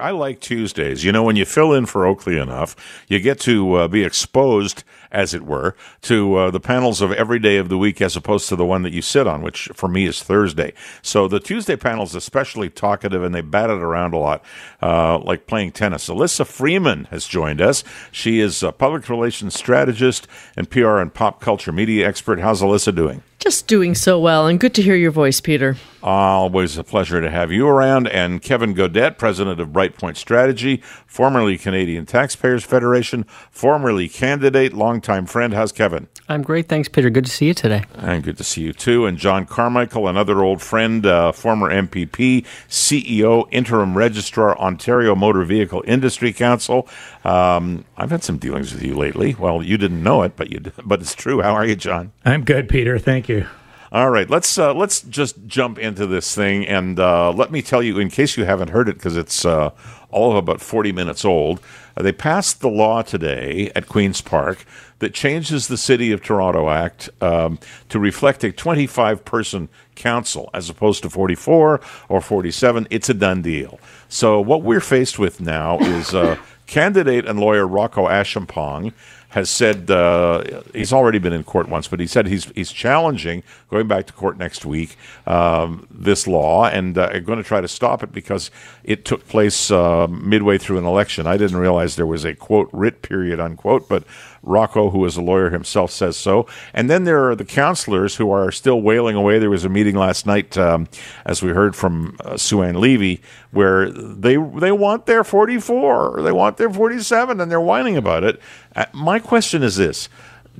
I like Tuesdays. You know, when you fill in for Oakley enough, you get to uh, be exposed, as it were, to uh, the panels of every day of the week as opposed to the one that you sit on, which for me is Thursday. So the Tuesday panel is especially talkative and they bat it around a lot, uh, like playing tennis. Elissa Freeman has joined us. She is a public relations strategist and PR and pop culture media expert. How's Elissa doing? Just doing so well, and good to hear your voice, Peter. Always a pleasure to have you around. And Kevin Gaudet, president of Brightpoint Strategy, formerly Canadian Taxpayers Federation, formerly candidate, longtime friend. How's Kevin? I'm great. Thanks, Peter. Good to see you today. And good to see you too. And John Carmichael, another old friend, uh, former MPP, CEO, interim registrar, Ontario Motor Vehicle Industry Council. Um, I've had some dealings with you lately. Well, you didn't know it, but you, but it's true. How are you, John? I'm good, Peter. Thank you. All right, let's uh, let's just jump into this thing, and uh, let me tell you, in case you haven't heard it, because it's uh, all of about forty minutes old. uh, they passed the law today at Queens Park that changes the City of Toronto Act um, to reflect a twenty-five person council as opposed to forty-four or forty-seven. It's a done deal. So what we're faced with now is uh, candidate and lawyer Rocco Achampong has said uh, he's already been in court once, but he said he's he's challenging going back to court next week um, this law and uh, going to try to stop it because it took place uh, midway through an election. I didn't realize there was a quote writ period unquote, but Rocco, who is a lawyer himself, says so. And then there are the councillors who are still wailing away. There was a meeting last night, um, as we heard from uh, Sue Ann Levy, where they they want their 44, they want their 47, and they're whining about it. Uh, my question is this.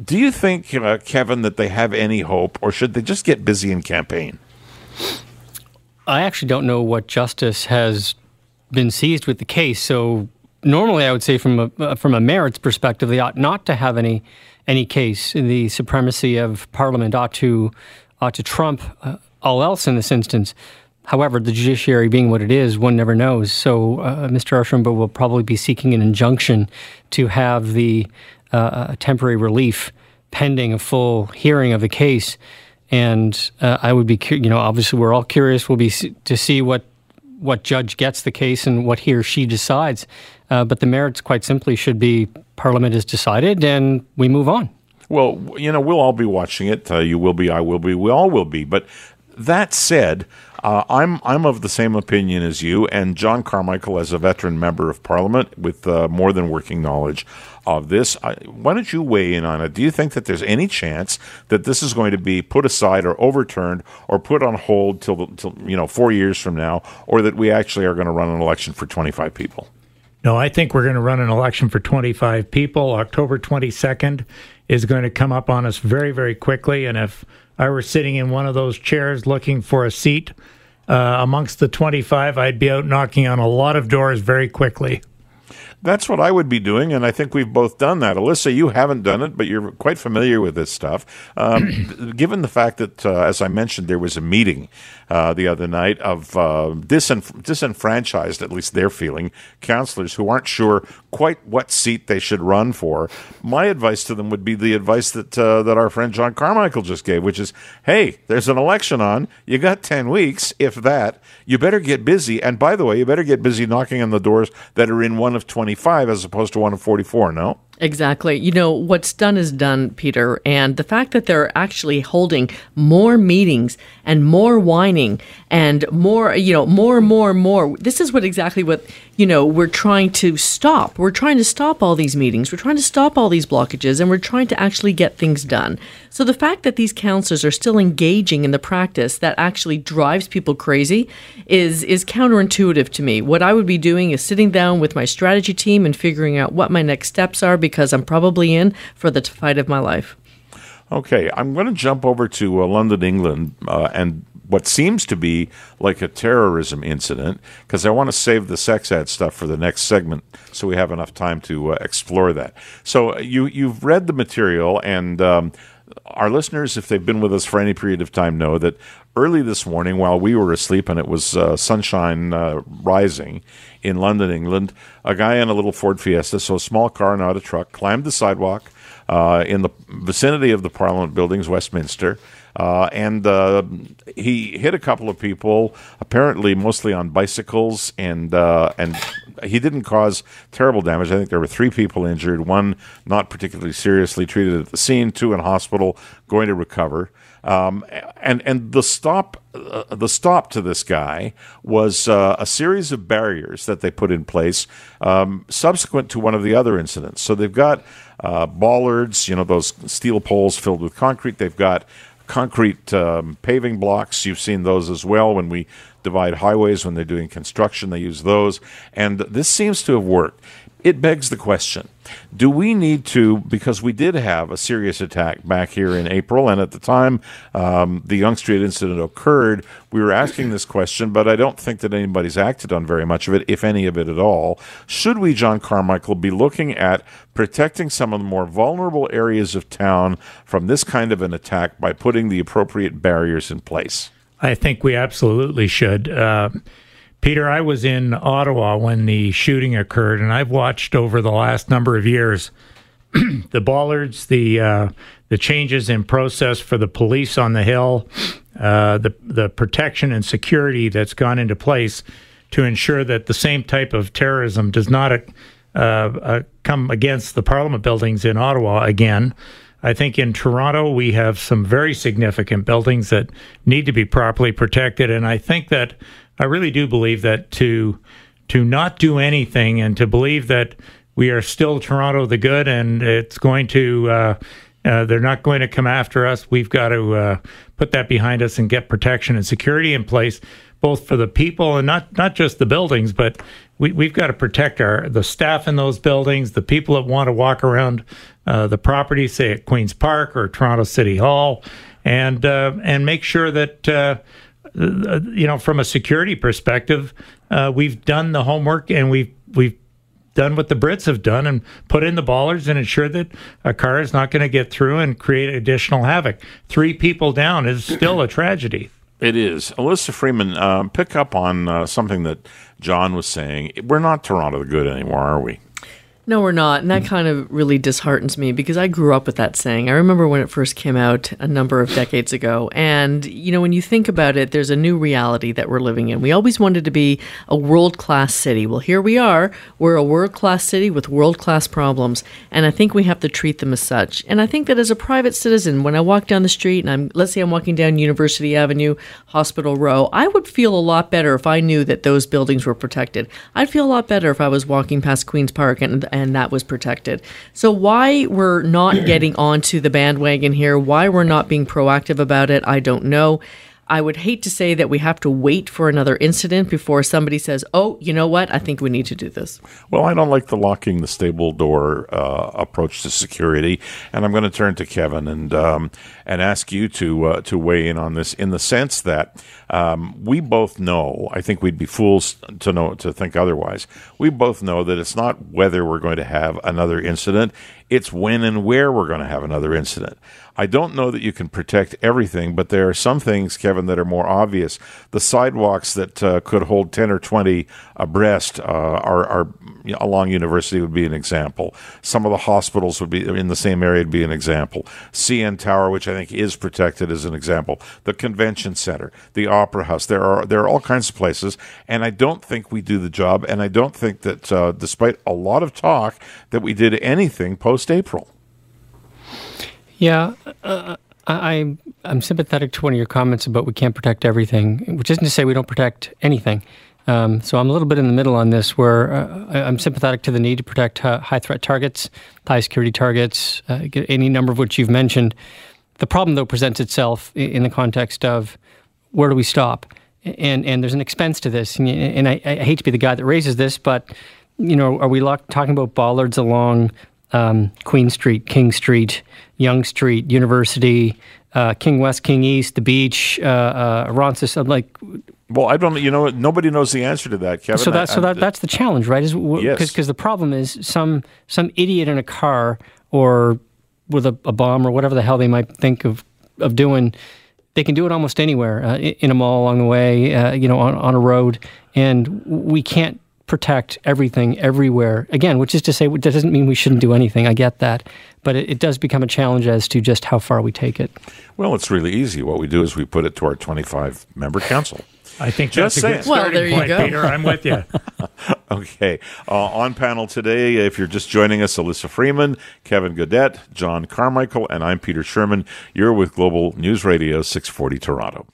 Do you think, uh, Kevin, that they have any hope, or should they just get busy in campaign? I actually don't know what justice has been seized with the case. So normally, I would say from a uh, from a merits perspective, they ought not to have any any case. The supremacy of Parliament ought to ought to trump uh, all else in this instance. However, the judiciary being what it is, one never knows. So uh, Mr. Achampong will probably be seeking an injunction to have the uh, temporary relief pending a full hearing of the case. And uh, I would be, you know, obviously we're all curious. We'll be to see what what judge gets the case and what he or she decides. Uh, but the merits, quite simply, should be Parliament has decided, and we move on. Well, you know, we'll all be watching it. Uh, you will be, I will be, we all will be. But that said, uh, I'm I'm of the same opinion as you and John Carmichael, as a veteran member of Parliament with uh, more than working knowledge of this. I, why don't you weigh in on it? Do you think that there's any chance that this is going to be put aside or overturned or put on hold till, till you know four years from now, or that we actually are going to run an election for 25 people? No, I think we're going to run an election for 25 people. October 22nd is going to come up on us very, very quickly. And if I were sitting in one of those chairs looking for a seat uh, amongst the 25, I'd be out knocking on a lot of doors very quickly. That's what I would be doing, and I think we've both done that. Elissa, you haven't done it, but you're quite familiar with this stuff. Um, given the fact that, uh, as I mentioned, there was a meeting uh, the other night of uh, disenf- disenfranchised, at least they're feeling, councillors who aren't sure quite what seat they should run for. My advice to them would be the advice that uh, that our friend John Carmichael just gave, which is, hey, there's an election on. You got ten weeks, if that. You better get busy. And by the way, you better get busy knocking on the doors that are in one of twenty five as opposed to one of forty four. No. Exactly. You know, what's done is done, Peter. And the fact that they're actually holding more meetings and more whining and more, you know, more, and more, and more. This is what exactly what, you know, we're trying to stop. We're trying to stop all these meetings. We're trying to stop all these blockages and we're trying to actually get things done. So the fact that these councillors are still engaging in the practice that actually drives people crazy is is counterintuitive to me. What I would be doing is sitting down with my strategy team and figuring out what my next steps are because I'm probably in for the fight of my life. Okay, I'm going to jump over to uh, London, England, uh, and what seems to be like a terrorism incident because I want to save the sex ad stuff for the next segment so we have enough time to uh, explore that. So you you've read the material and. Um, our listeners, if they've been with us for any period of time, know that early this morning, while we were asleep and it was uh, sunshine uh, rising in London, England, a guy in a little Ford Fiesta, so a small car, not a truck, climbed the sidewalk uh, in the vicinity of the Parliament buildings, Westminster, uh, and uh, he hit a couple of people, apparently mostly on bicycles, and uh, and he didn't cause terrible damage. I think there were three people injured, one not particularly seriously treated at the scene, two in hospital, going to recover. Um, and and the stop uh, the stop to this guy was uh, a series of barriers that they put in place um, subsequent to one of the other incidents. So they've got uh, bollards, you know, those steel poles filled with concrete. They've got concrete um, paving blocks. You've seen those as well when we divide highways when they're doing construction. They use those, and this seems to have worked it begs the question do we need to because we did have a serious attack back here in april and at the time um, the Yonge Street incident occurred we were asking this question but i don't think that anybody's acted on very much of it if any of it at all. Should we john carmichael be looking at protecting some of the more vulnerable areas of town from this kind of an attack by putting the appropriate barriers in place? I think we absolutely should. Uh, Peter, I was in Ottawa when the shooting occurred, and I've watched over the last number of years the bollards, the uh, the changes in process for the police on the hill, uh, the the protection and security that's gone into place to ensure that the same type of terrorism does not uh, uh come against the Parliament buildings in Ottawa again. I think in Toronto we have some very significant buildings that need to be properly protected, and I think that I really do believe that to to not do anything and to believe that we are still Toronto the good and it's going to uh, uh, they're not going to come after us. We've got to uh, put that behind us and get protection and security in place, both for the people and not not just the buildings, but we, we've got to protect our the staff in those buildings, the people that want to walk around uh, the property, say at Queens Park or Toronto City Hall, and uh, and make sure that uh, you know, from a security perspective, uh, we've done the homework and we've we've done what the Brits have done and put in the ballers and ensure that a car is not going to get through and create additional havoc. Three people down is still a tragedy. It is. Elissa Freeman, uh, pick up on uh, something that John was saying. We're not Toronto the good anymore, are we? No, we're not. And that hmm. kind of really disheartens me because I grew up with that saying. I remember when it first came out a number of decades ago. And, you know, when you think about it, there's a new reality that we're living in. We always wanted to be a world class city. Well, here we are. We're a world class city with world class problems. And I think we have to treat them as such. And I think that as a private citizen, when I walk down the street and I'm, let's say I'm walking down University Avenue, Hospital Row, I would feel a lot better if I knew that those buildings were protected. I'd feel a lot better if I was walking past Queen's Park and, and that was protected. So why we're not getting onto the bandwagon here, why we're not being proactive about it, I don't know. I would hate to say that we have to wait for another incident before somebody says, "Oh, you know what? I think we need to do this." Well, I don't like the locking the stable door uh, approach to security, and I'm going to turn to Kevin and um, and ask you to uh, to weigh in on this in the sense that um, we both know. I think we'd be fools to know to think otherwise. We both know that it's not whether we're going to have another incident; it's when and where we're going to have another incident. I don't know that you can protect everything, but there are some things, Kevin, that are more obvious. The sidewalks that uh, could hold 10 or 20 abreast uh, are, are along University would be an example. Some of the hospitals would be in the same area would be an example. CN Tower, which I think is protected, is an example. The Convention Center, the Opera House. There are there are all kinds of places, and I don't think we do the job. And I don't think that, uh, despite a lot of talk, that we did anything post April. Yeah, uh, I, I'm sympathetic to one of your comments about we can't protect everything, which isn't to say we don't protect anything. Um, so I'm a little bit in the middle on this, where uh, I'm sympathetic to the need to protect uh, high threat targets, high security targets, uh, any number of which you've mentioned. The problem, though, presents itself in the context of where do we stop? And and there's an expense to this, and, and I, I, hate to be the guy that raises this, but you know, are we talking about bollards along um, Queen Street, King Street, Yonge Street, University, uh, King West, King East, the beach, uh, uh, Ronsis. Like, Well, I don't. You know, nobody knows the answer to that, Kevin. so that so that that's the challenge, right? Is because Yes. the problem is some some idiot in a car or with a, a bomb or whatever the hell they might think of of doing. They can do it almost anywhere uh, in a mall along the way, uh, you know, on, on a road, and we can't protect everything everywhere. Again, which is to say, that doesn't mean we shouldn't do anything. I get that, but it, it does become a challenge as to just how far we take it. Well, it's really easy. What we do is we put it to our 25 member council. I think Just that's a good saying. Well, starting there you point, go. Peter. I'm with you. Okay. Uh, on panel today, if you're just joining us, Elissa Freeman, Kevin Gaudet, John Carmichael, and I'm Peter Shurman. You're with Global News Radio 640 Toronto.